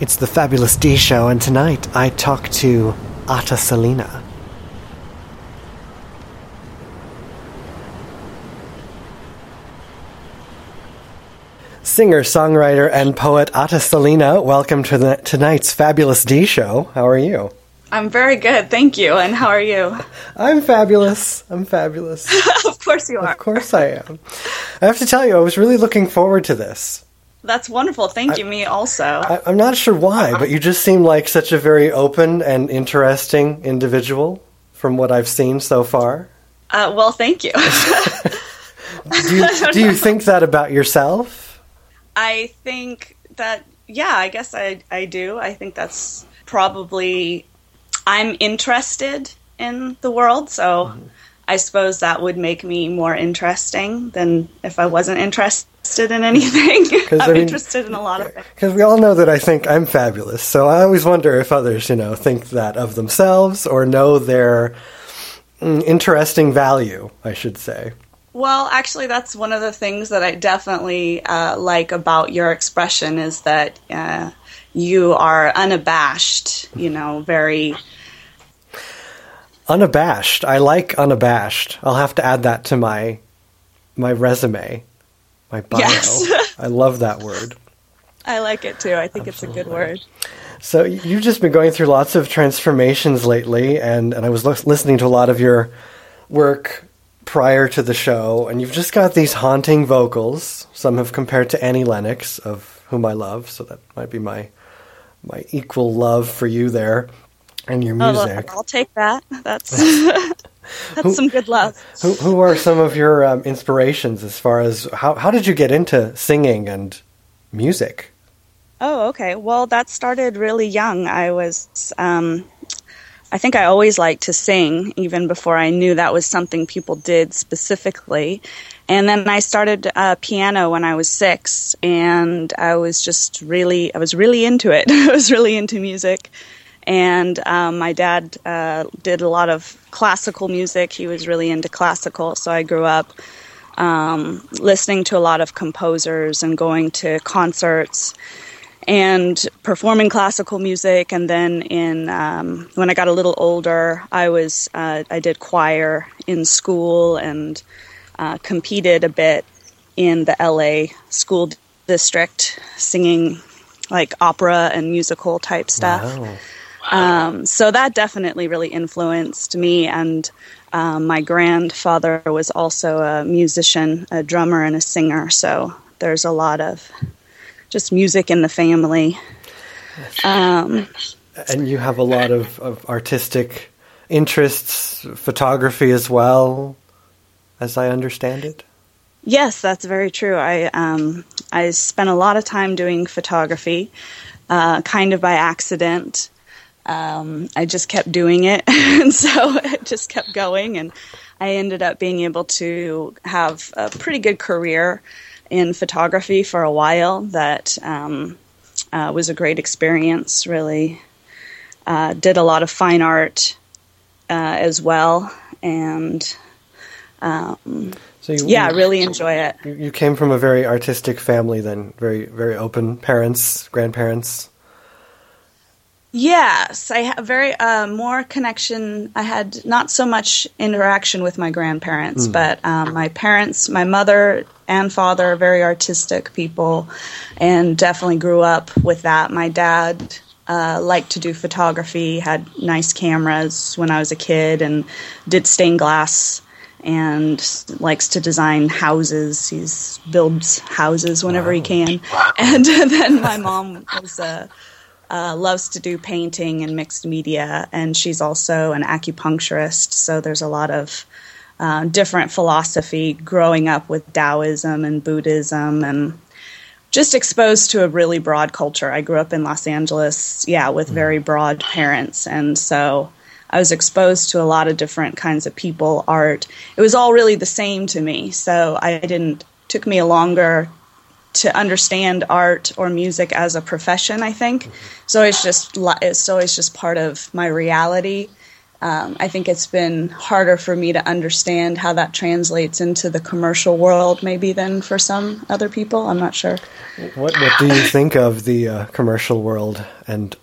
It's the Fabulous D Show, and tonight I talk to Attasalina. Singer, songwriter, and poet Attasalina, welcome to the, tonight's Fabulous D Show. How are you? I'm very good, thank you. And how are you? I'm fabulous. I'm fabulous. of course you are. Of course I am. I have to tell you, I was really looking forward to this. That's wonderful. Thank you. Me also. I, I'm not sure why, but you just seem like such a very open and interesting individual from what I've seen so far. Uh, well, thank you. do you, do you think that about yourself? I think that, yeah, I guess I, I do. I think that's probably, I'm interested in the world, so mm-hmm. I suppose that would make me more interesting than if I wasn't interested interested in anything. I'm I mean, interested in a lot of things. Because we all know that I think I'm fabulous. So I always wonder if others, you know, think that of themselves or know their mm, interesting value, I should say. Well, actually, that's one of the things that I definitely uh, like about your expression is that uh, you are unabashed, you know, very. Unabashed. I like unabashed. I'll have to add that to my my resume my bio. Yes. I love that word. I like it too. I think Absolutely. it's a good word. So you've just been going through lots of transformations lately, and, and I was l- listening to a lot of your work prior to the show, and you've just got these haunting vocals. Some have compared to Annie Lennox, of whom I love, so that might be my my equal love for you there and your music. Oh, I'll take that. That's That's who, some good love. Who, who are some of your um, inspirations as far as how, how did you get into singing and music? Oh, okay. Well, that started really young. I was, um, I think I always liked to sing, even before I knew that was something people did specifically. And then I started uh, piano when I was six, and I was just really, I was really into it. I was really into music. And um, my dad uh, did a lot of classical music. He was really into classical, so I grew up um, listening to a lot of composers and going to concerts and performing classical music. And then in um, when I got a little older, I was uh, I did choir in school and uh, competed a bit in the LA school district, singing like opera and musical type stuff. Wow. Um, so that definitely really influenced me. And um, my grandfather was also a musician, a drummer, and a singer. So there's a lot of just music in the family. Um, and you have a lot of, of artistic interests, photography as well, as I understand it. Yes, that's very true. I um, I spent a lot of time doing photography, uh, kind of by accident um, I just kept doing it, and so it just kept going, and I ended up being able to have a pretty good career in photography for a while. That um, uh, was a great experience. Really, uh, did a lot of fine art uh, as well, and um, so you, yeah, you, really enjoy it. You came from a very artistic family, then very very open parents, grandparents. Yes, I have very uh, more connection. I had not so much interaction with my grandparents, mm. but um, my parents, my mother and father, are very artistic people, and definitely grew up with that. My dad uh, liked to do photography, had nice cameras when I was a kid, and did stained glass and likes to design houses. He builds houses whenever wow. he can. And then my mom was a uh, loves to do painting and mixed media, and she's also an acupuncturist. So there's a lot of uh, different philosophy growing up with Taoism and Buddhism and just exposed to a really broad culture. I grew up in Los Angeles, yeah, with mm. very broad parents. And so I was exposed to a lot of different kinds of people, art. It was all really the same to me. So I didn't, took me a longer to understand art or music as a profession. I think so. It's just it's always just part of my reality. um, I think it's been harder for me to understand how that translates into the commercial world, maybe than for some other people. I'm not sure. What What do you think of the uh, commercial world and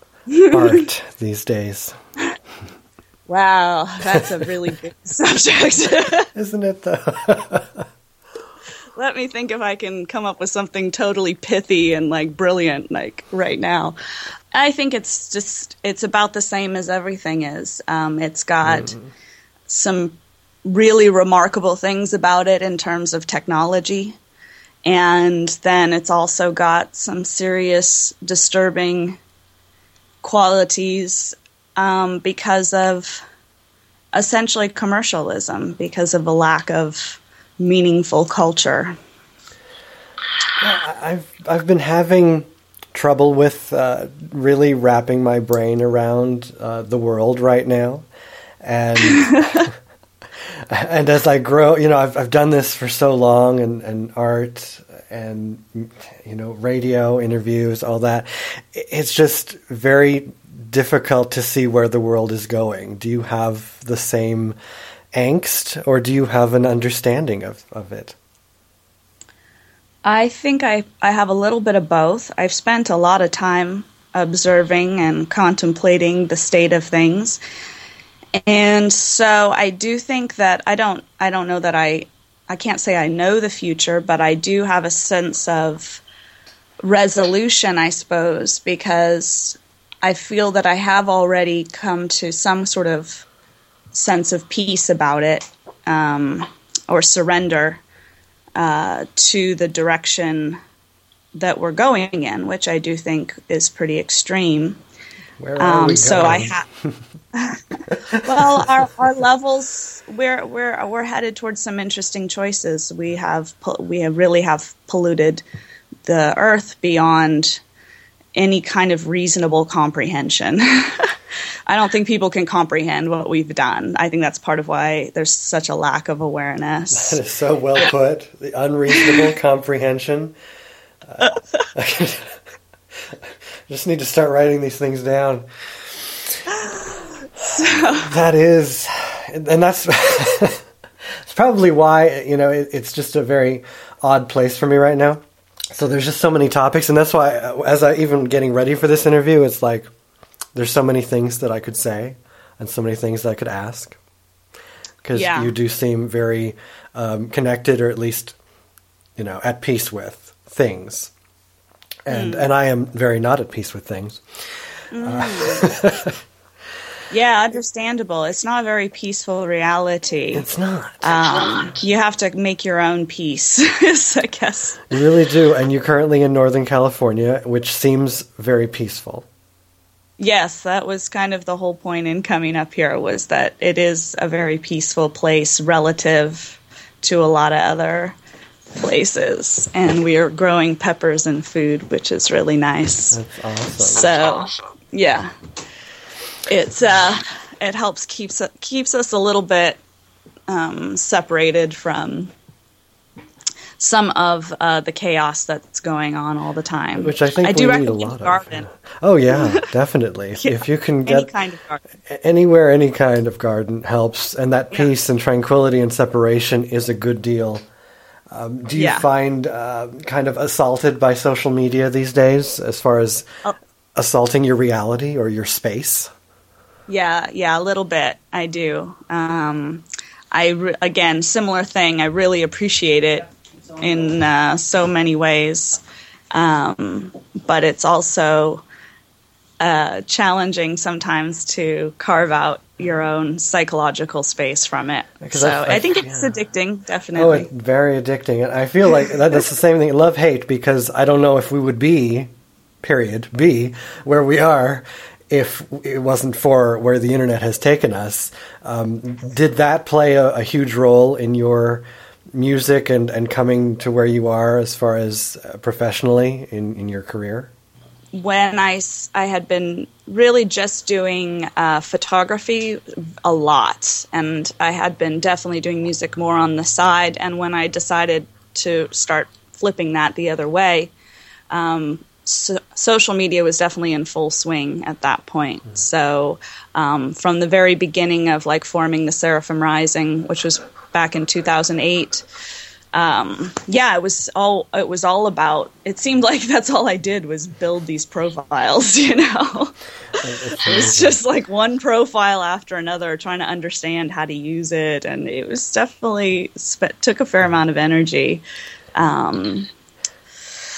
art these days? Wow, that's a really big subject. Isn't it, though? Let me think if I can come up with something totally pithy and like brilliant, like right now. I think it's just it's about the same as everything is. Um, it's got mm-hmm. some really remarkable things about it in terms of technology, and then it's also got some serious disturbing qualities um, because of essentially commercialism, because of a lack of meaningful culture. Yeah, I've I've been having trouble with uh, really wrapping my brain around uh, the world right now, and and as I grow, you know, I've I've done this for so long, and and art and you know radio interviews, all that. It's just very difficult to see where the world is going. Do you have the same angst, or do you have an understanding of, of it? I think I, I have a little bit of both. I've spent a lot of time observing and contemplating the state of things. And so I do think that I don't I don't know that I I can't say I know the future, but I do have a sense of resolution, I suppose, because I feel that I have already come to some sort of sense of peace about it um, or surrender uh, to the direction that we're going in, which I do think is pretty extreme. Where are um, we so I have. well, our, our levels we're we're we're headed towards some interesting choices. We have we have really have polluted the earth beyond any kind of reasonable comprehension. I don't think people can comprehend what we've done. I think that's part of why there's such a lack of awareness. That is so well put. The unreasonable comprehension. Uh, I just need to start writing these things down. So. That is, and that's it's probably why you know it, it's just a very odd place for me right now. So there's just so many topics, and that's why, as I even getting ready for this interview, it's like there's so many things that I could say and so many things that I could ask. Because yeah. you do seem very um, connected or at least you know at peace with things. And mm. and I am very not at peace with things. Mm. uh, yeah understandable. It's not a very peaceful reality. It's not. Um, you have to make your own peace I guess. You really do. And you're currently in Northern California which seems very peaceful Yes, that was kind of the whole point in coming up here was that it is a very peaceful place relative to a lot of other places and we are growing peppers and food which is really nice. That's awesome. So, That's awesome. yeah. It's uh it helps keeps keeps us a little bit um, separated from some of uh, the chaos that's going on all the time. Which I think I do need a lot garden. of. Oh yeah, definitely. yeah. If you can get any kind of garden. anywhere, any kind of garden helps, and that peace yeah. and tranquility and separation is a good deal. Um, do you yeah. find uh, kind of assaulted by social media these days, as far as oh. assaulting your reality or your space? Yeah, yeah, a little bit. I do. Um, I re- again, similar thing. I really appreciate it in uh, so many ways, um, but it's also uh, challenging sometimes to carve out your own psychological space from it. So I, I, I think it's yeah. addicting, definitely. Oh, it's very addicting, and I feel like that, that's the same thing. Love hate because I don't know if we would be, period, be where we are if it wasn't for where the internet has taken us. Um, did that play a, a huge role in your? Music and, and coming to where you are as far as uh, professionally in, in your career? When I, I had been really just doing uh, photography a lot, and I had been definitely doing music more on the side. And when I decided to start flipping that the other way, um, so social media was definitely in full swing at that point. Mm. So um, from the very beginning of like forming the Seraphim Rising, which was back in 2008 um, yeah, it was all it was all about. It seemed like that's all I did was build these profiles. You know, it was just like one profile after another, trying to understand how to use it, and it was definitely took a fair amount of energy. Um,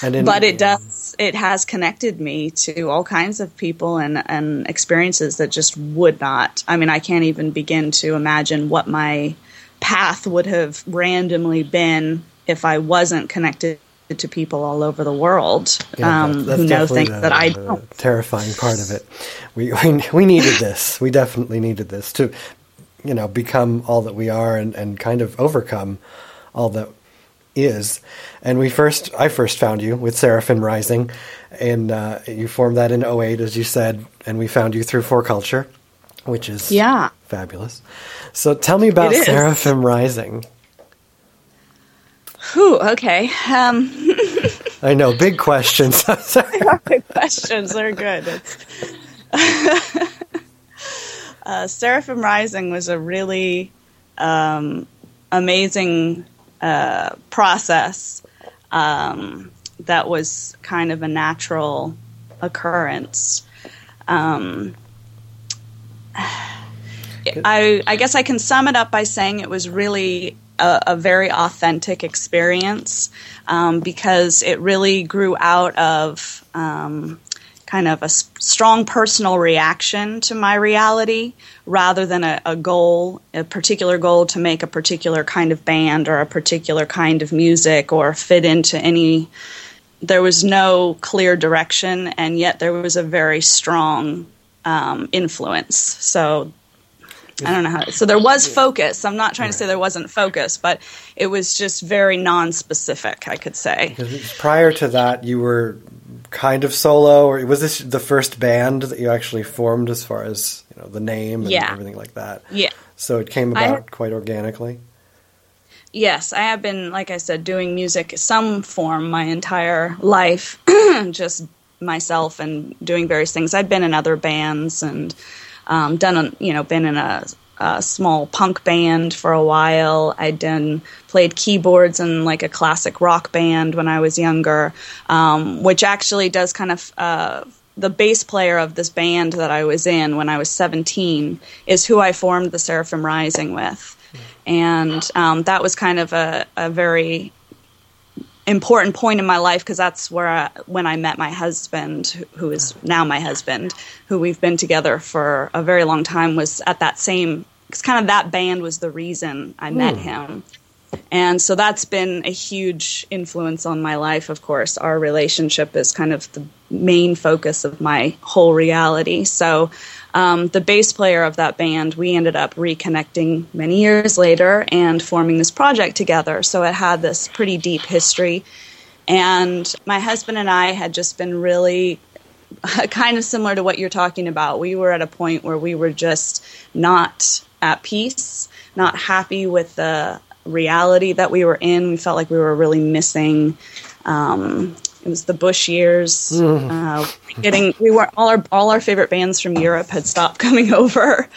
but it does. It has connected me to all kinds of people and and experiences that just would not. I mean, I can't even begin to imagine what my path would have randomly been if I wasn't connected to people all over the world yeah, um, who know things the, that I don't. Terrifying part of it. We, we we needed this. We definitely needed this to, you know, become all that we are and, and kind of overcome all that is. And we first, I first found you with Seraphim Rising, and uh, you formed that in 08, as you said, and we found you through For Culture, which is yeah fabulous. So tell me about Seraphim Rising. Whew, okay. Um, I know, big questions. big questions. They're good. uh, Seraphim Rising was a really um, amazing uh, process um, that was kind of a natural occurrence. Um, I, I guess I can sum it up by saying it was really a, a very authentic experience um, because it really grew out of um, kind of a strong personal reaction to my reality rather than a, a, goal, a particular goal to make a particular kind of band or a particular kind of music or fit into any. There was no clear direction, and yet there was a very strong um, influence. So I don't know how. So there was focus. I'm not trying right. to say there wasn't focus, but it was just very non-specific. I could say. Prior to that, you were kind of solo, or was this the first band that you actually formed, as far as you know, the name and yeah. everything like that? Yeah. So it came about quite organically. Yes, I have been, like I said, doing music some form my entire life, just myself and doing various things. I'd been in other bands and um, done, a, you know, been in a, a, small punk band for a while. I'd done played keyboards in like a classic rock band when I was younger, um, which actually does kind of. Uh, the bass player of this band that I was in when I was 17 is who I formed the Seraphim Rising with. And um, that was kind of a, a very important point in my life because that's where I, when I met my husband, who is now my husband, who we've been together for a very long time, was at that same. It's kind of that band was the reason I met mm. him, and so that's been a huge influence on my life. Of course, our relationship is kind of the main focus of my whole reality. So um, the bass player of that band, we ended up reconnecting many years later and forming this project together. So it had this pretty deep history. And my husband and I had just been really kind of similar to what you're talking about. We were at a point where we were just not at peace, not happy with the reality that we were in. We felt like we were really missing um, it was the Bush years. Mm. Uh, getting we were all our all our favorite bands from Europe had stopped coming over,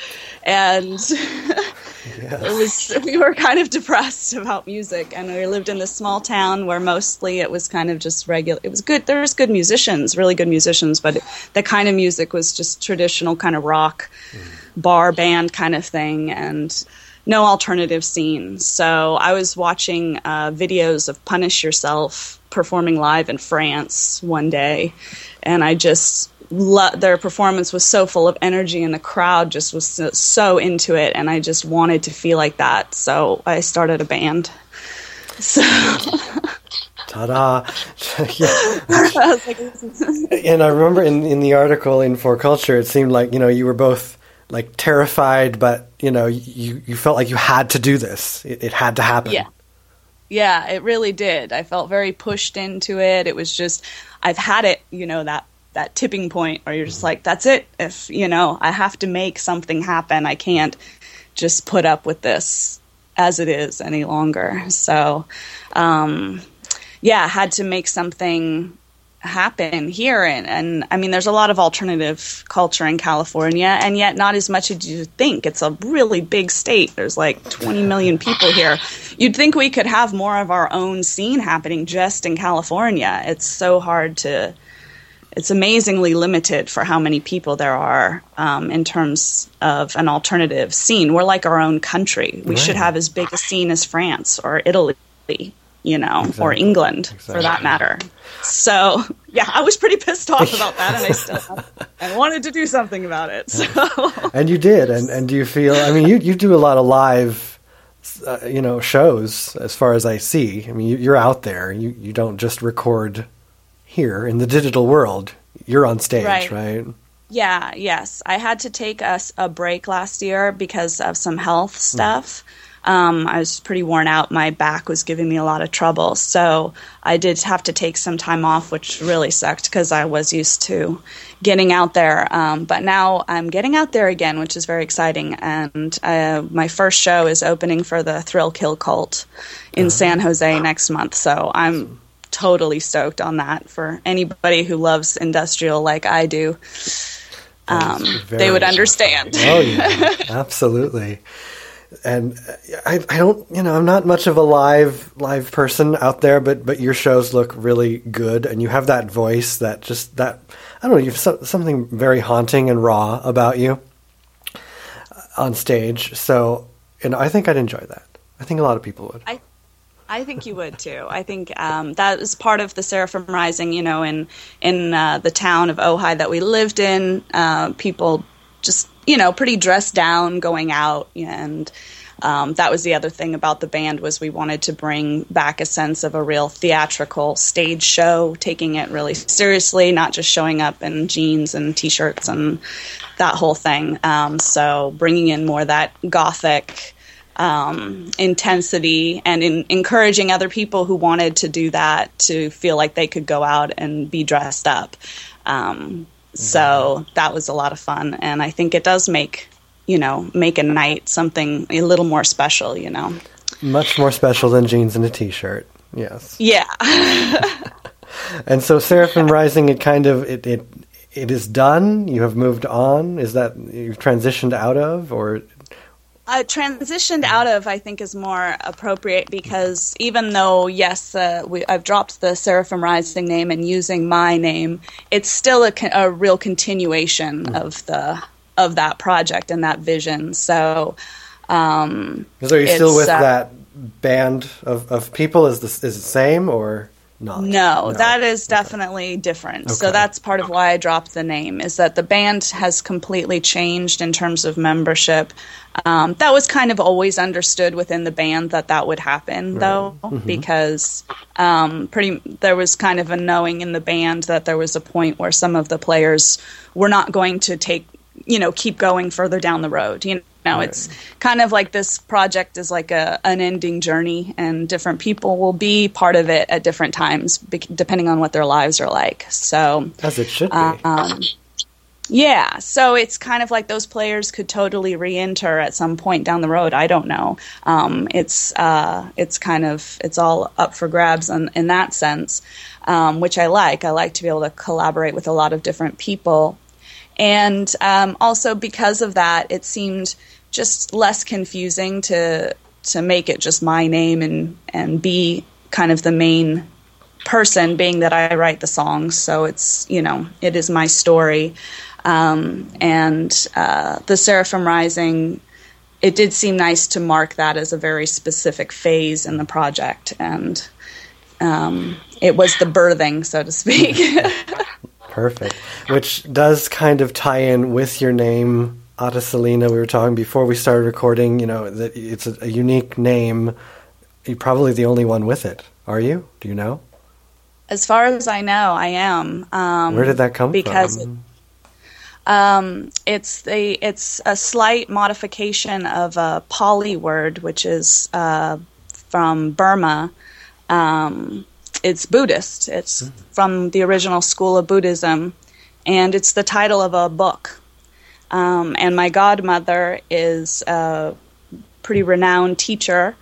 and it was we were kind of depressed about music. And we lived in this small town where mostly it was kind of just regular. It was good. There was good musicians, really good musicians, but the kind of music was just traditional kind of rock, mm. bar band kind of thing, and no alternative scene. So I was watching uh, videos of Punish Yourself performing live in France one day, and I just lo- their performance was so full of energy, and the crowd just was so, so into it, and I just wanted to feel like that. So I started a band. So. Ta-da! and I remember in in the article in For Culture, it seemed like you know you were both like terrified, but you know you you felt like you had to do this. It, it had to happen. Yeah. Yeah, it really did. I felt very pushed into it. It was just I've had it, you know, that that tipping point where you're just like, that's it. If you know, I have to make something happen. I can't just put up with this as it is any longer. So, um, yeah, had to make something happen here and, and i mean there's a lot of alternative culture in california and yet not as much as you think it's a really big state there's like 20 million people here you'd think we could have more of our own scene happening just in california it's so hard to it's amazingly limited for how many people there are um, in terms of an alternative scene we're like our own country we right. should have as big a scene as france or italy you know, exactly. or England exactly. for that matter. So yeah, I was pretty pissed off about that, and I still I wanted to do something about it. So. And you did, and and do you feel? I mean, you you do a lot of live, uh, you know, shows as far as I see. I mean, you, you're out there. You you don't just record here in the digital world. You're on stage, right? right? Yeah, yes. I had to take us a break last year because of some health stuff. Mm. Um, I was pretty worn out. My back was giving me a lot of trouble. So I did have to take some time off, which really sucked because I was used to getting out there. Um, but now I'm getting out there again, which is very exciting. And uh, my first show is opening for the Thrill Kill Kult in uh-huh. San Jose next month. So I'm totally stoked on that for anybody who loves industrial like I do. Um, they would understand. Oh yeah, absolutely and I, I don't you know I'm not much of a live live person out there but but your shows look really good and you have that voice that just that I don't know you've so, something very haunting and raw about you on stage so and I think I'd enjoy that I think a lot of people would I I think you would too. I think um, was part of the Seraphim Rising. You know, in in uh, the town of Ojai that we lived in, uh, people just you know pretty dressed down going out. And um, that was the other thing about the band was we wanted to bring back a sense of a real theatrical stage show taking it really seriously not just showing up in jeans and t-shirts and that whole thing. Um, so bringing in more that gothic um, intensity and in encouraging other people who wanted to do that to feel like they could go out and be dressed up. Um, so that was a lot of fun, and I think it does make you know make a night something a little more special. You know, much more special than jeans and a t-shirt. Yes. Yeah. and so Seraphim Rising, it kind of it, it it is done. You have moved on. Is that you've transitioned out of, or uh, transitioned out of, I think, is more appropriate because even though, yes, uh, we, I've dropped the Seraphim Rising name and using my name, it's still a, a real continuation mm. of the of that project and that vision. So, um, are you still with uh, that band of, of people? Is this is the same or? not. No, no. that is definitely okay. different. Okay. So that's part of why I dropped the name is that the band has completely changed in terms of membership. Um, that was kind of always understood within the band that that would happen, right. though, mm-hmm. because um, pretty there was kind of a knowing in the band that there was a point where some of the players were not going to take, you know, keep going further down the road. You know right. it's kind of like this project is like a unending journey, and different people will be part of it at different times, depending on what their lives are like. So, as it should be. Um, yeah, so it's kind of like those players could totally re-enter at some point down the road. I don't know. Um, it's uh, it's kind of it's all up for grabs in, in that sense, um, which I like. I like to be able to collaborate with a lot of different people, and um, also because of that, it seemed just less confusing to to make it just my name and and be kind of the main person being that I write the songs so it's you know it is my story um, and uh, the Seraphim Rising it did seem nice to mark that as a very specific phase in the project and um, it was the birthing so to speak perfect which does kind of tie in with your name Attasalina, we were talking before we started recording, you know, that it's a, a, unique name. You're probably the only one with it. Are you? Do you know? As far as I know, I am. Um, Where did that come because from? It, um, it's the it's a slight modification of a Pali word, which is uh, from Burma. Um, it's Buddhist. It's mm. from the original school of Buddhism, and it's the title of a book. Um, and my godmother is a pretty renowned teacher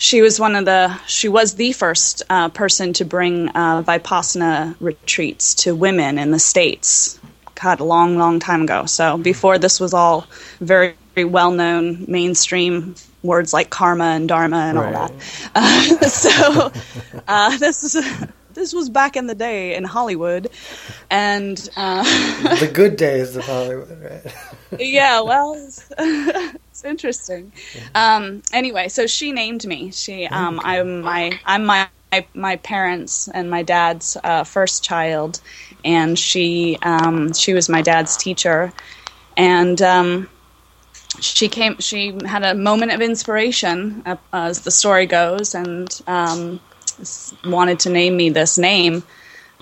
she was one of the she was the first uh, person to bring uh, vipassana retreats to women in the states god a long long time ago so before this was all very, very well known mainstream words like karma and dharma and right. all that uh, so uh, this is this was back in the day in Hollywood, and uh, the good days of Hollywood, right? yeah, well, it's, it's interesting. Um, anyway, so she named me. She, um, I'm my, I'm my. My, parents and my dad's uh, first child, and she um, she was my dad's teacher, and um, she came. She had a moment of inspiration, uh, as the story goes, and um, wanted to name me this name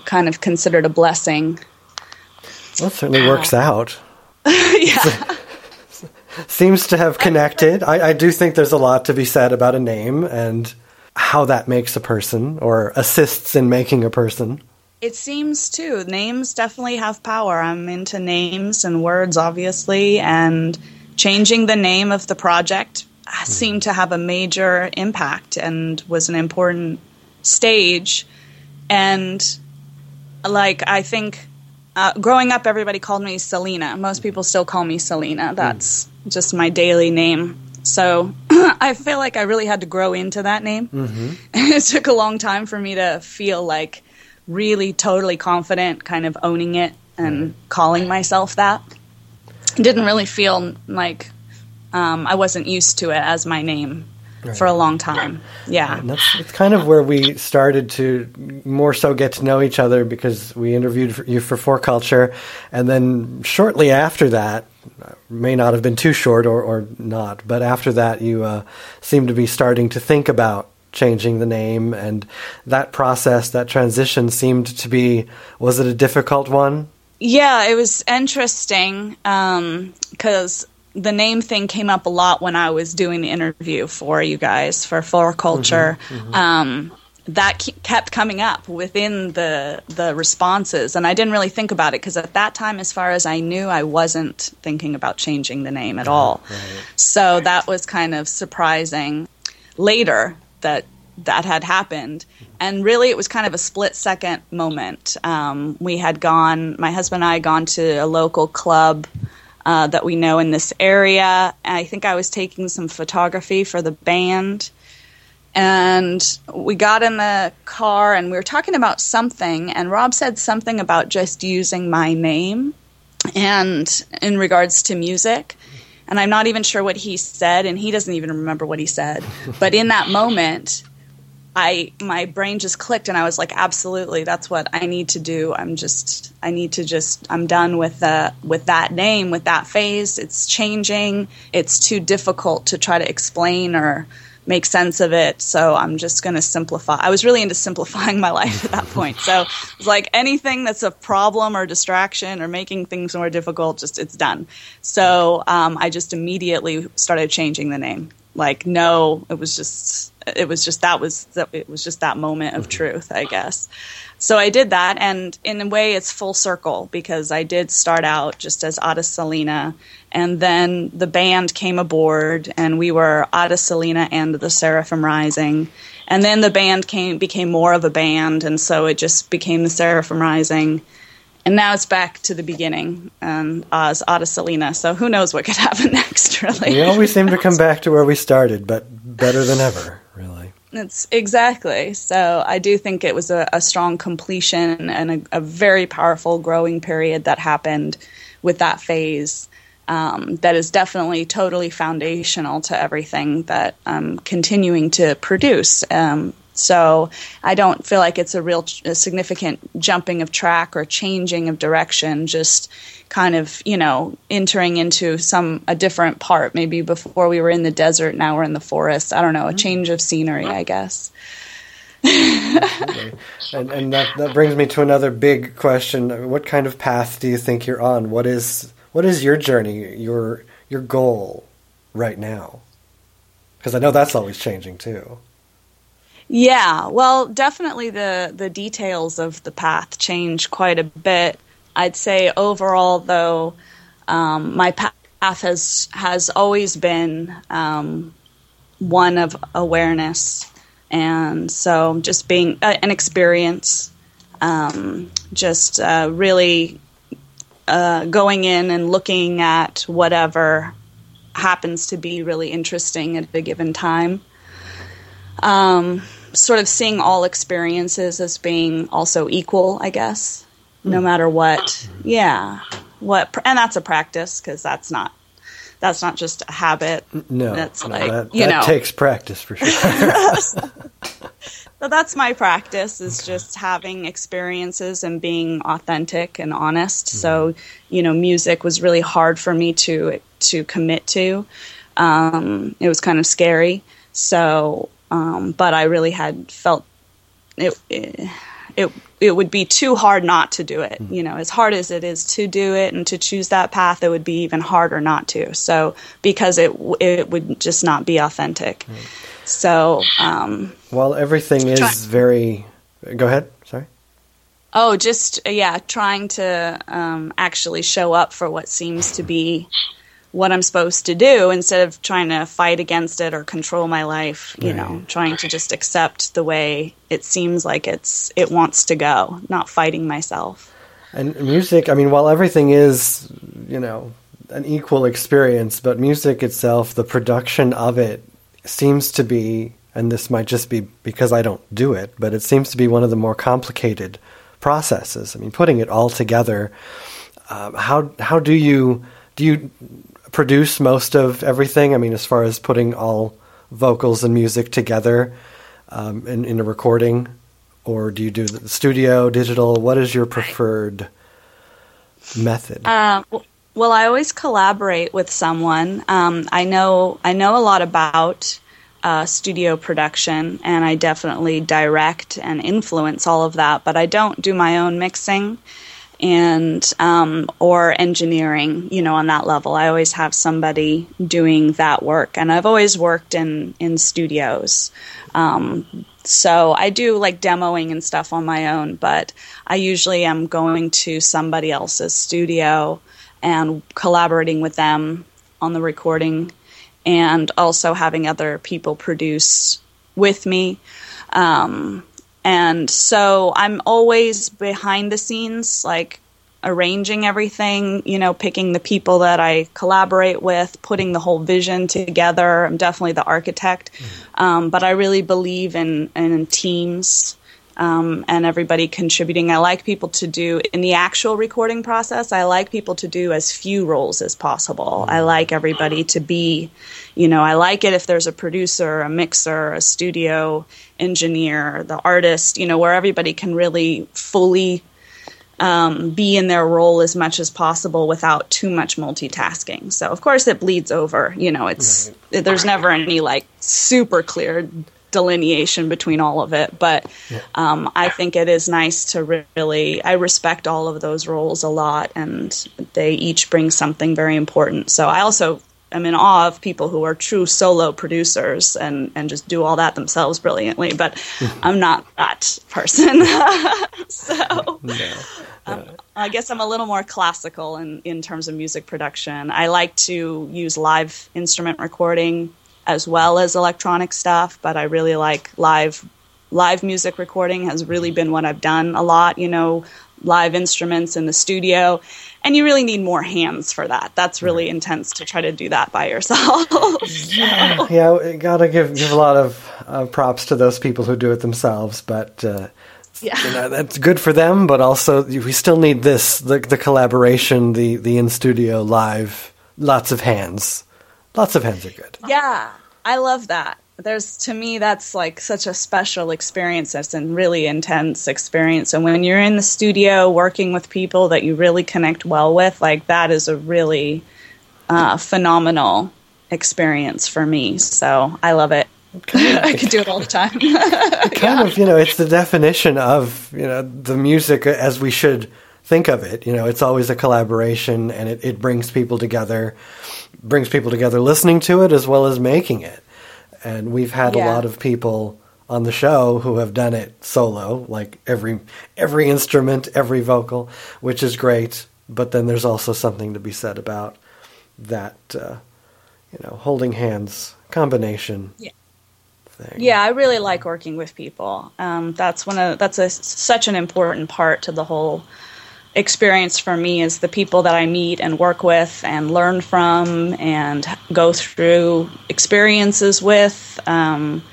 kind of considered a blessing. Well, it certainly uh, works out. yeah. Seems to have connected. I, I do think there's a lot to be said about a name and how that makes a person or assists in making a person. It seems too. Names definitely have power. I'm into names and words, obviously, and changing the name of the project seemed to have a major impact and was an important stage and like i think uh, growing up everybody called me selena most people still call me selena that's mm. just my daily name so i feel like i really had to grow into that name mm-hmm. it took a long time for me to feel like really totally confident kind of owning it and calling myself that didn't really feel like um, i wasn't used to it as my name right. for a long time. Yeah, and that's, that's kind of where we started to more so get to know each other because we interviewed you for For Culture, and then shortly after that, may not have been too short or, or not, but after that, you uh, seemed to be starting to think about changing the name, and that process, that transition, seemed to be was it a difficult one? Yeah, it was interesting because um, the name thing came up a lot when I was doing the interview for you guys for For Culture. Mm-hmm, mm-hmm. Um, that kept coming up within the the responses, and I didn't really think about it because at that time, as far as I knew, I wasn't thinking about changing the name at all. Right. So that was kind of surprising. Later, that that had happened, and really, it was kind of a split second moment. Um, we had gone, my husband and I, had gone to a local club uh, that we know in this area. I think I was taking some photography for the band. And we got in the car and we were talking about something, and Rob said something about just using my name and in regards to music. And I'm not even sure what he said, and he doesn't even remember what he said. But in that moment, I my brain just clicked and I was like, absolutely, that's what I need to do. I'm just I need to just I'm done with the with that name, with that phase. It's changing. It's too difficult to try to explain or make sense of it. So I'm just going to simplify. I was really into simplifying my life at that point. So it's like anything that's a problem or distraction or making things more difficult, just it's done. So um, I just immediately started changing the name. Like no, it was just it was just that was that it was just that moment of truth, I guess. So I did that, and in a way, it's full circle because I did start out just as Attasalina, and then the band came aboard, and we were Attasalina and the Seraphim Rising, and then the band came became more of a band, and so it just became the Seraphim Rising. And now it's back to the beginning um, as Attasalina. So who knows what could happen next, really. We always seem to come back to where we started, but better than ever. It's exactly. So I do think it was a, a strong completion and a, a, very powerful growing period that happened with that phase. Um, that is definitely totally foundational to everything that I'm continuing to produce. Um, so I don't feel like it's a real a significant jumping of track or changing of direction. Just kind of you know entering into some a different part. Maybe before we were in the desert, now we're in the forest. I don't know, a mm-hmm. change of scenery, I guess. and, and that, that brings me to another big question: What kind of path do you think you're on? What is what is your journey, your your goal right now? Because I know that's always changing too. Yeah, well, definitely the the details of the path change quite a bit. I'd say overall, though, um, my path has has always been um, one of awareness. And so just being uh, an experience, um, just uh, really uh, going in and looking at whatever happens to be really interesting at a given time. Um, sort of seeing all experiences as being also equal, I guess, no matter what. Yeah, what, and that's a practice because that's not that's not just a habit. No, that's no, like that, you that know takes practice for sure. So that's my practice is just having experiences and being authentic and honest. Mm-hmm. So, you know, music was really hard for me to to commit to. Um, it was kind of scary. So, um, but I really had felt it, it, it it would be too hard not to do it. Mm-hmm. You know, as hard as it is to do it and to choose that path, it would be even harder not to. So, because it it would just not be authentic. Mm-hmm. So, um, well, everything is try- very. Go ahead. Sorry. Oh, just yeah, trying to um, actually show up for what seems to be what I'm supposed to do instead of trying to fight against it or control my life. You right. know, trying to just accept the way it seems like it's it wants to go, not fighting myself. And music, I mean, while everything is, you know, an equal experience, but music itself, the production of it seems to be, and this might just be because I don't do it, but it seems to be one of the more complicated processes. I mean, putting it all together. Uh, how how do you do you produce most of everything? I mean, as far as putting all vocals and music together um, in, in a recording, or do you do the studio, digital? What is your preferred method? Uh, well, I always collaborate with someone. Um, I know I know a lot about uh, studio production, and I definitely direct and influence all of that. But I don't do my own mixing and um, or engineering. You know, on that level, I always have somebody doing that work, and I've always worked in in studios. Um, so I do like demoing and stuff on my own, but I usually am going to somebody else's studio and collaborating with them on the recording and also having other people produce with me. Um, and so I'm always behind the scenes, like arranging everything, you know, picking the people that I collaborate with, putting the whole vision together. I'm definitely the architect, mm-hmm. um, but I really believe in, in teams um, and everybody contributing. I like people to do in the actual recording process. I like people to do as few roles as possible. I like everybody to be, you know, I like it if there's a producer, a mixer, a studio engineer, the artist, you know, where everybody can really fully um, be in their role as much as possible without too much multitasking. So of course it bleeds over. You know, it's right. there's never any like super clear delineation between all of it. But um, I think it is nice to really, I respect all of those roles a lot, and they each bring something very important. So I also am in awe of people who are true solo producers and, and just do all that themselves brilliantly. But I'm not that person. so. No. Um, I guess I'm a little more classical in, in terms of music production. I like to use live instrument recording as well as electronic stuff, but I really like live live music recording has really been what I've done a lot, you know, live instruments in the studio. And you really need more hands for that. That's really intense to try to do that by yourself. so. Yeah, yeah, gotta give give a lot of uh, props to those people who do it themselves, but uh, yeah. You know, that's good for them, but also we still need this the, the collaboration, the, the in studio live, lots of hands. Lots of hands are good. Yeah, I love that. There's to me that's like such a special experience. That's a really intense experience. And when you're in the studio working with people that you really connect well with, like that is a really uh, phenomenal experience for me. So I love it. I could do it all the time. kind yeah. of, you know, it's the definition of you know the music as we should think of it. You know, it's always a collaboration, and it, it brings people together brings people together listening to it as well as making it. And we've had yeah. a lot of people on the show who have done it solo, like every every instrument, every vocal, which is great. But then there's also something to be said about that uh, you know, holding hands combination. Yeah. Thing. Yeah, I really like working with people. Um, that's one of that's a, such an important part to the whole experience for me is the people that I meet and work with and learn from and go through experiences with. Um,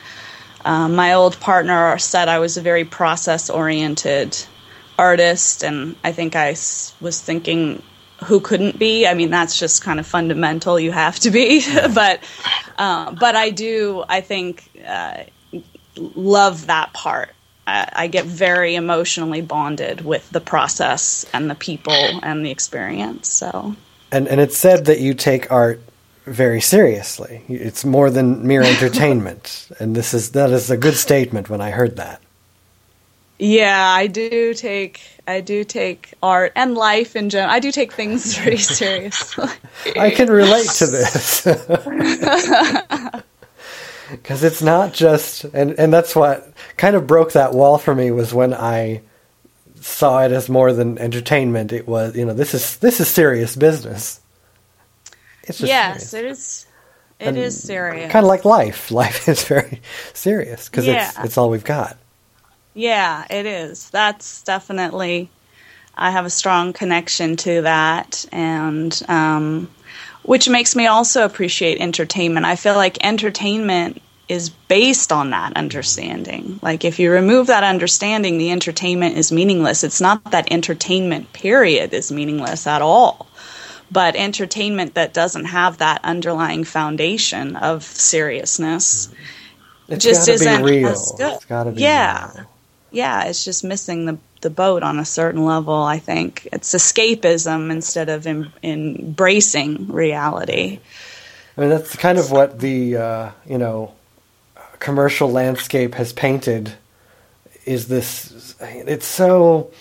uh, my old partner said I was a very process oriented artist, and I think I was thinking who couldn't be. I mean, that's just kind of fundamental. You have to be, but uh, but I do. I think uh, love that part. I, get very emotionally bonded with the process and the people and the experience. So, and and it's said that you take art very seriously. It's more than mere entertainment, and this is that is a good statement. When I heard that. Yeah, I do take I do take art and life in general. I do take things very seriously. I can relate to this. Cuz it's not just and and that's what kind of broke that wall for me was when I saw it as more than entertainment. It was, you know, this is this is serious business. It's just Yes, serious. it is It and is serious. Kind of like life. Life is very serious because yeah. it's it's all we've got. Yeah, it is. That's definitely. I have a strong connection to that, and um, which makes me also appreciate entertainment. I feel like entertainment is based on that understanding. Like if you remove that understanding, the entertainment is meaningless. It's not that entertainment period is meaningless at all. But entertainment that doesn't have that underlying foundation of seriousness it's just isn't real. As good. It's gotta be yeah. Real yeah, it's just missing the the boat on a certain level. I think it's escapism instead of em, embracing reality. I mean, that's kind of what the uh, you know commercial landscape has painted. Is this? It's so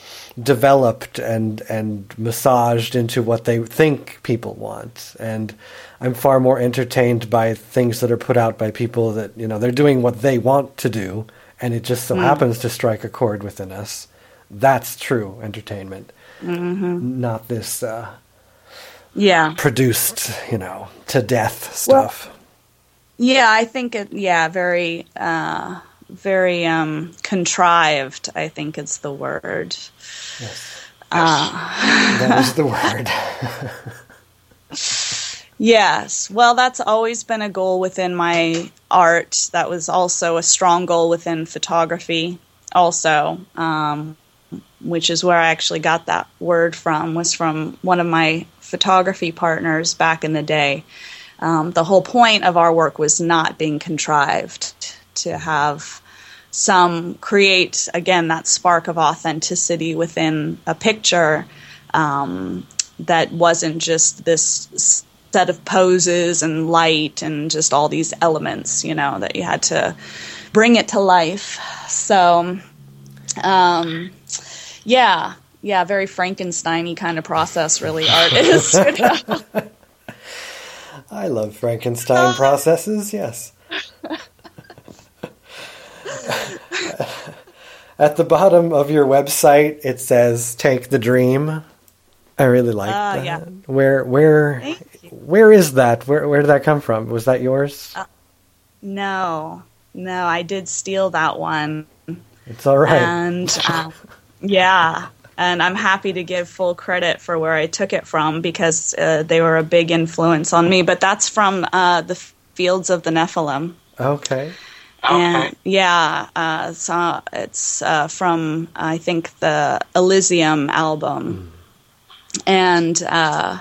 developed and and massaged into what they think people want, and I'm far more entertained by things that are put out by people that you know they're doing what they want to do and it just so mm. happens to strike a chord within us, that's true entertainment. Mm-hmm. Not this, uh, yeah, produced, you know, to death stuff. Well, yeah, I think it. Yeah, very, uh, very um, contrived. I think it's the word. Yes. Uh, that is the word. Yes. Well, that's always been a goal within my art. That was also a strong goal within photography, also, um, which is where I actually got that word from, was from one of my photography partners back in the day. Um, the whole point of our work was not being contrived to have some create, again, that spark of authenticity within a picture um, that wasn't just this set of poses and light and just all these elements, you know, that you had to bring it to life. So, um, yeah, yeah, very Frankensteiny kind of process, really, art is. You know? I love Frankenstein processes, yes. At the bottom of your website, it says "Take the Dream." I really like uh, that. Yeah. Where where where is that? Where where did that come from? Was that yours? Uh, no, no, I did steal that one. It's all right. And uh, yeah, and I'm happy to give full credit for where I took it from because uh, they were a big influence on me. But that's from uh, the Fields of the Nephilim. Okay. And okay. yeah, uh, so it's uh, from I think the Elizium album, mm. and uh,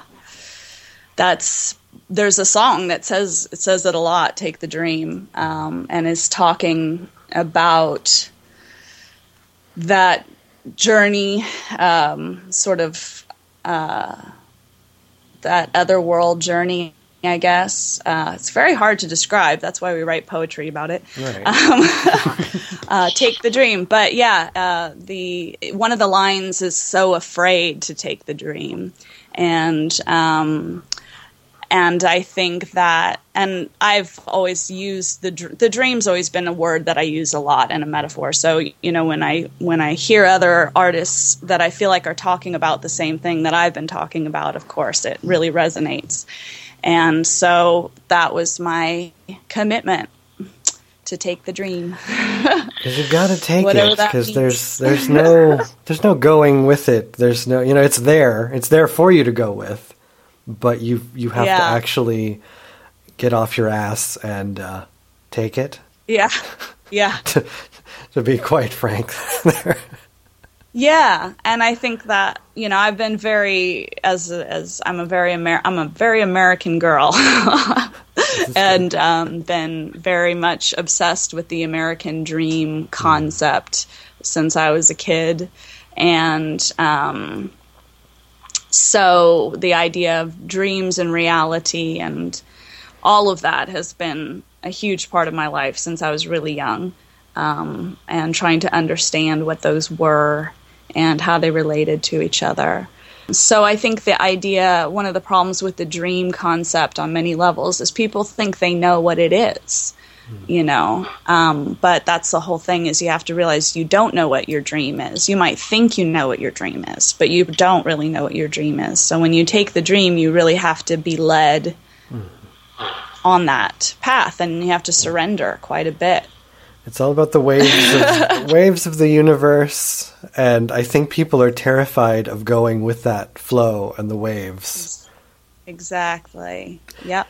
that's there's a song that says it says it a lot. Take the dream, um, and is talking about that journey, um, sort of uh, that other world journey. I guess uh, it's very hard to describe. That's why we write poetry about it. Right. Um, uh, take the dream, but yeah, uh, the one of the lines is so afraid to take the dream, and um, and I think that, and I've always used the the dream's always been a word that I use a lot and a metaphor. So you know when I when I hear other artists that I feel like are talking about the same thing that I've been talking about, of course it really resonates. And so that was my commitment to take the dream. Because you've got to take it. Because there's there's no there's no going with it. There's no you know it's there. It's there for you to go with, but you you have yeah. to actually get off your ass and uh, take it. Yeah, yeah. to, to be quite frank, there. Yeah, and I think that you know I've been very as as I'm a very Amer- I'm a very American girl, and um, been very much obsessed with the American dream concept mm. since I was a kid, and um, so the idea of dreams and reality and all of that has been a huge part of my life since I was really young, um, and trying to understand what those were and how they related to each other. So I think the idea, one of the problems with the dream concept on many levels is people think they know what it is, you know. Um, but that's the whole thing is you have to realize you don't know what your dream is. You might think you know what your dream is, but you don't really know what your dream is. So when you take the dream, you really have to be led on that path, and you have to surrender quite a bit. It's all about the waves of, waves of the universe, and I think people are terrified of going with that flow and the waves. Exactly. Yep.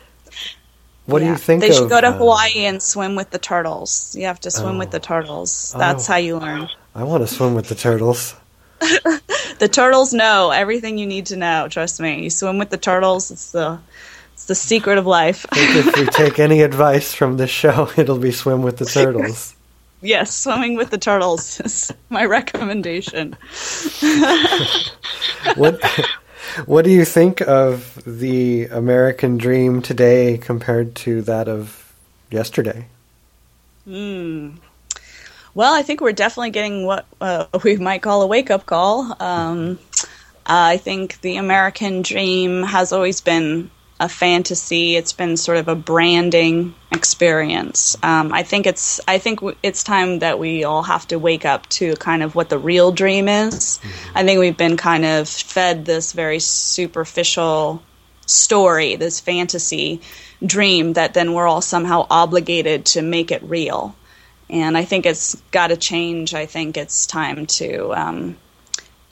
What yeah. do you think? They should of, go to uh, Hawaii and swim with the turtles. You have to swim oh, with the turtles. That's oh, how you learn. I want to swim with the turtles. the turtles know everything you need to know. Trust me. You swim with the turtles. It's the it's the secret of life. if we take any advice from this show, it'll be swim with the turtles. yes, swimming with the turtles is my recommendation. what what do you think of the American dream today compared to that of yesterday? Hmm. Well, I think we're definitely getting what uh, we might call a wake up call. Um, I think the American dream has always been a fantasy. It's been sort of a branding experience. Um, I think it's I think w- it's time that we all have to wake up to kind of what the real dream is. Mm-hmm. I think we've been kind of fed this very superficial story, this fantasy dream that then we're all somehow obligated to make it real. And I think it's got to change. I think it's time to um,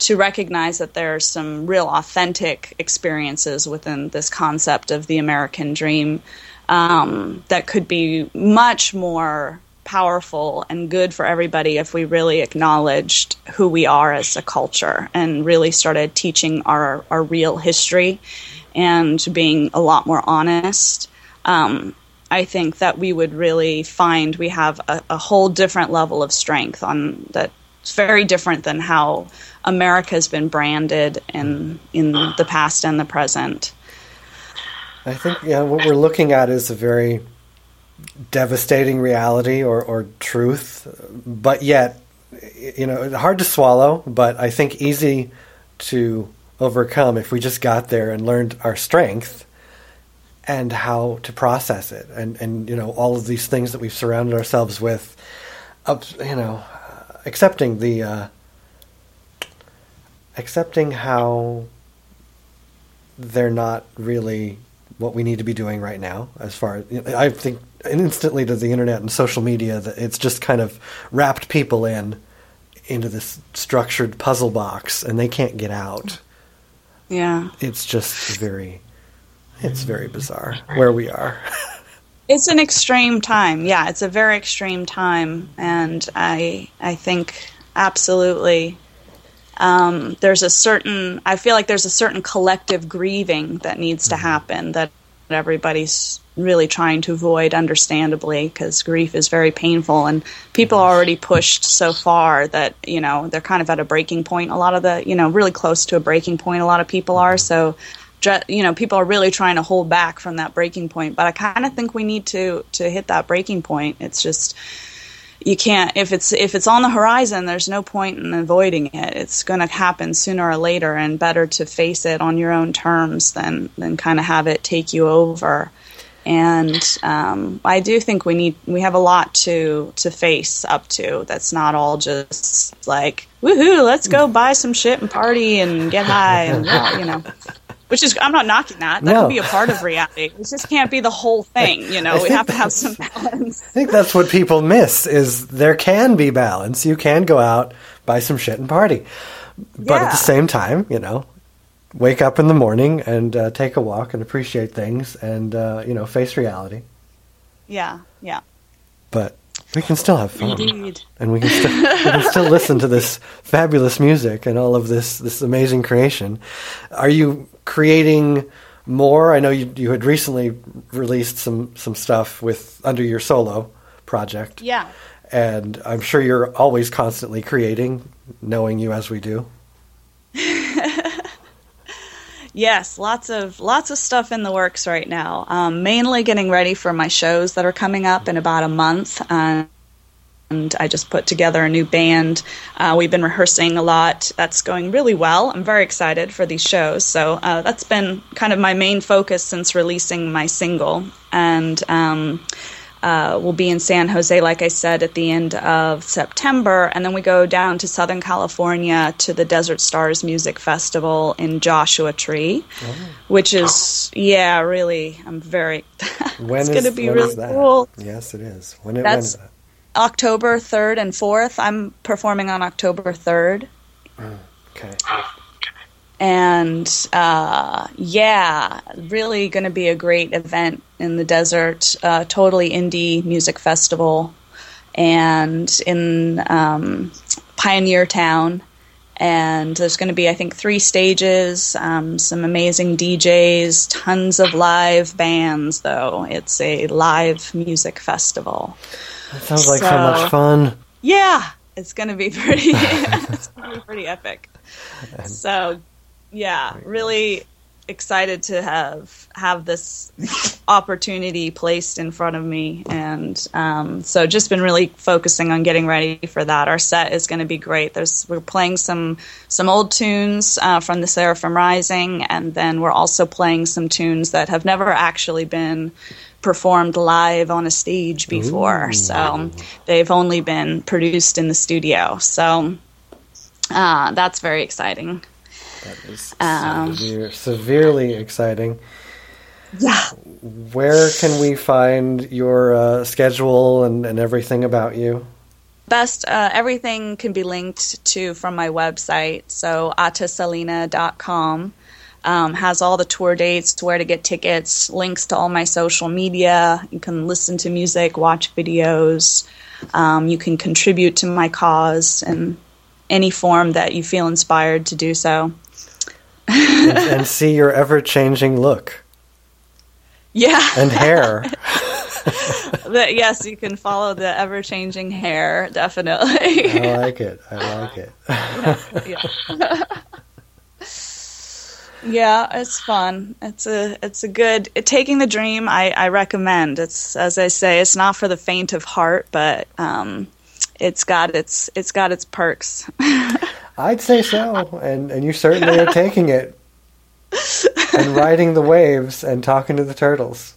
to recognize that there are some real authentic experiences within this concept of the American dream um, that could be much more powerful and good for everybody if we really acknowledged who we are as a culture and really started teaching our, our real history and being a lot more honest. Um, I think that we would really find we have a, a whole different level of strength on that. It's very different than how America has been branded in in the past and the present. I think yeah, what we're looking at is a very devastating reality or, or truth, but yet you know hard to swallow, but I think easy to overcome if we just got there and learned our strength and how to process it and and you know all of these things that we've surrounded ourselves with up you know accepting the uh, accepting how they're not really what we need to be doing right now as far as I think instantly to the internet and social media that it's just kind of wrapped people in into this structured puzzle box and they can't get out. Yeah. It's just very it's mm-hmm. very bizarre where we are. it's an extreme time. Yeah, it's a very extreme time and I I think absolutely um, there's a certain i feel like there's a certain collective grieving that needs to mm-hmm. happen that everybody's really trying to avoid understandably because grief is very painful. And people are already pushed so far that you know they're kind of at a breaking point. A lot of the you know really close to a breaking point a lot of people are. Mm-hmm. so you know people are really trying to hold back from that breaking point. But i kind of think we need to to hit that breaking point. It's just you can't if it's if it's on the horizon there's no point in avoiding it it's going to happen sooner or later and better to face it on your own terms than than kind of have it take you over and um, I do think we need we have a lot to to face up to. That's not all just like woohoo, let's go buy some shit and party and get high and you know. Which is I'm not knocking that. That No. can be a part of reality. It just can't be the whole thing. You know, we have to have some balance. I think that's what people miss is there can be balance. You can go out, buy some shit and party. But at the same time, you know, wake up in the morning and uh, take a walk and appreciate things and uh, you know, face reality. Yeah, yeah, But we can still have fun. indeed. and we can still we can still listen to this fabulous music and all of this this amazing creation. Are you creating more? I know you you had recently released some some stuff with under your solo project, Yeah. and I'm sure you're always constantly creating, knowing you as we do. Yes, lots of lots of stuff in the works right now. Um, mainly getting ready for my shows that are coming up in about a month. Uh, and I just put together a new band. Uh, we've been rehearsing a lot. That's going really well. I'm very excited for these shows. So uh, that's been kind of my main focus since releasing my single. And um, uh, we'll be in San Jose, like I said, at the end of September. And then we go down to Southern California to the Desert Stars Music Festival in Joshua Tree, which is, yeah, really, I'm very, When it's is- going to be when is really that? cool. Yes, it is. When it, when That's- is that? October 3rd and 4th. I'm performing on October 3rd. Okay. And uh, yeah, really going to be a great event in the desert. Uh, totally indie music festival, and in um, Pioneertown. And there's going to be, I think, three stages, um, some amazing DJs, tons of live bands. Though it's a live music festival. That sounds like so, So- much fun. Yeah, it's going to be pretty. it's going to be pretty epic. So, yeah, really excited to have have this opportunity placed in front of me, and um, so just been really focusing on getting ready for that. Our set is going to be great. There's we're playing some some old tunes uh, from the Seraphim Rising, and then we're also playing some tunes that have never actually been performed live on a stage before. So they've only been produced in the studio. So uh, that's very exciting. That is Um, severe, severely exciting. Yeah. Where can we find your uh, schedule and, and everything about you? Best, uh, everything can be linked to from my website. So attasalina.com um, has all the tour dates, where to get tickets, links to all my social media. You can listen to music, watch videos. Um, you can contribute to my cause in any form that you feel inspired to do so. And, and see your ever changing look Yeah. and hair. The- yes, you can follow the ever changing hair, definitely. I like it. I like it. yeah. yeah, it's fun. It's a it's a good taking the dream. I, I recommend. It's as I say, it's not for the faint of heart, but um, it's got its it's got its perks. I'd say so, and and you certainly are taking it and riding the waves and talking to the turtles.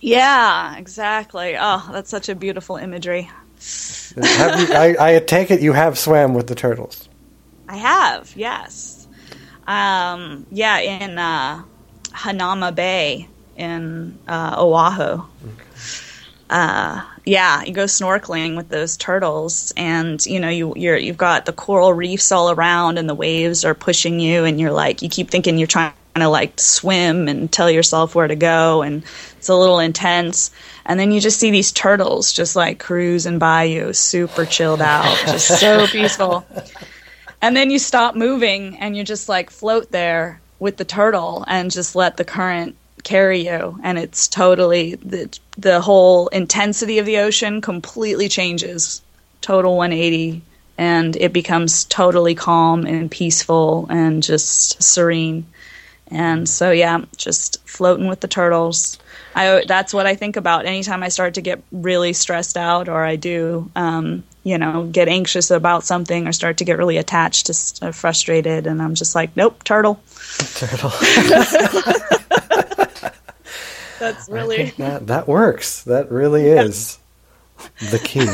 yeah, exactly. Oh, that's such a beautiful imagery. Have you, I, I take it you have swam with the turtles. I have, yes. Um, yeah, in uh, Hanauma Bay in uh, Oahu. Uh, yeah, you go snorkeling with those turtles, and you know you you're you've got the coral reefs all around, and the waves are pushing you, and you're like you keep thinking you're trying to like swim and tell yourself where to go, and it's a little intense. And then you just see these turtles just like cruising by you, super chilled out, just so peaceful. And then you stop moving and you just like float there with the turtle and just let the current carry you. And it's totally the the whole intensity of the ocean completely changes, total 180, and it becomes totally calm and peaceful and just serene. And so yeah, just floating with the turtles. I that's what I think about anytime I start to get really stressed out or I do um, you know, get anxious about something or start to get really attached to uh, frustrated and I'm just like, nope, turtle. Turtle. That's really that that works. That really is the key.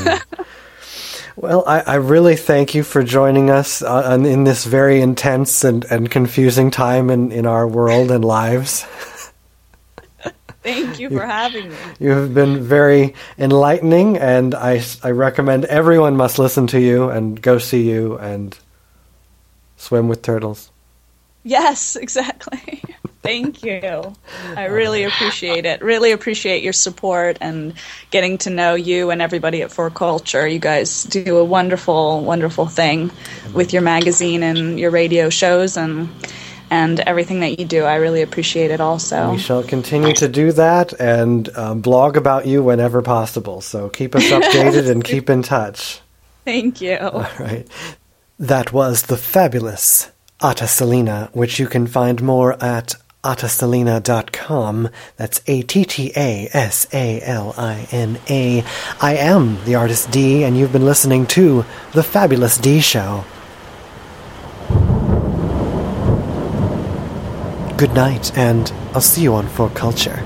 Well, I, I really thank you for joining us uh, in this very intense and, and confusing time in, in our world and lives. Thank you for having me. You have been very enlightening, and I, I recommend everyone must listen to you and go see you and swim with turtles. Yes, exactly. Thank you. I really appreciate it. Really appreciate your support and getting to know you and everybody at For Culture. You guys do a wonderful, wonderful thing with your magazine and your radio shows and and everything that you do. I really appreciate it also. We shall continue to do that and um, blog about you whenever possible. So keep us updated and keep in touch. Thank you. All right. That was the fabulous Attasalina, which you can find more at attasalina.com. That's A T T A S A L I N A. I am the artist D, and you've been listening to The Fabulous D Show. Good night, and I'll see you on For Culture.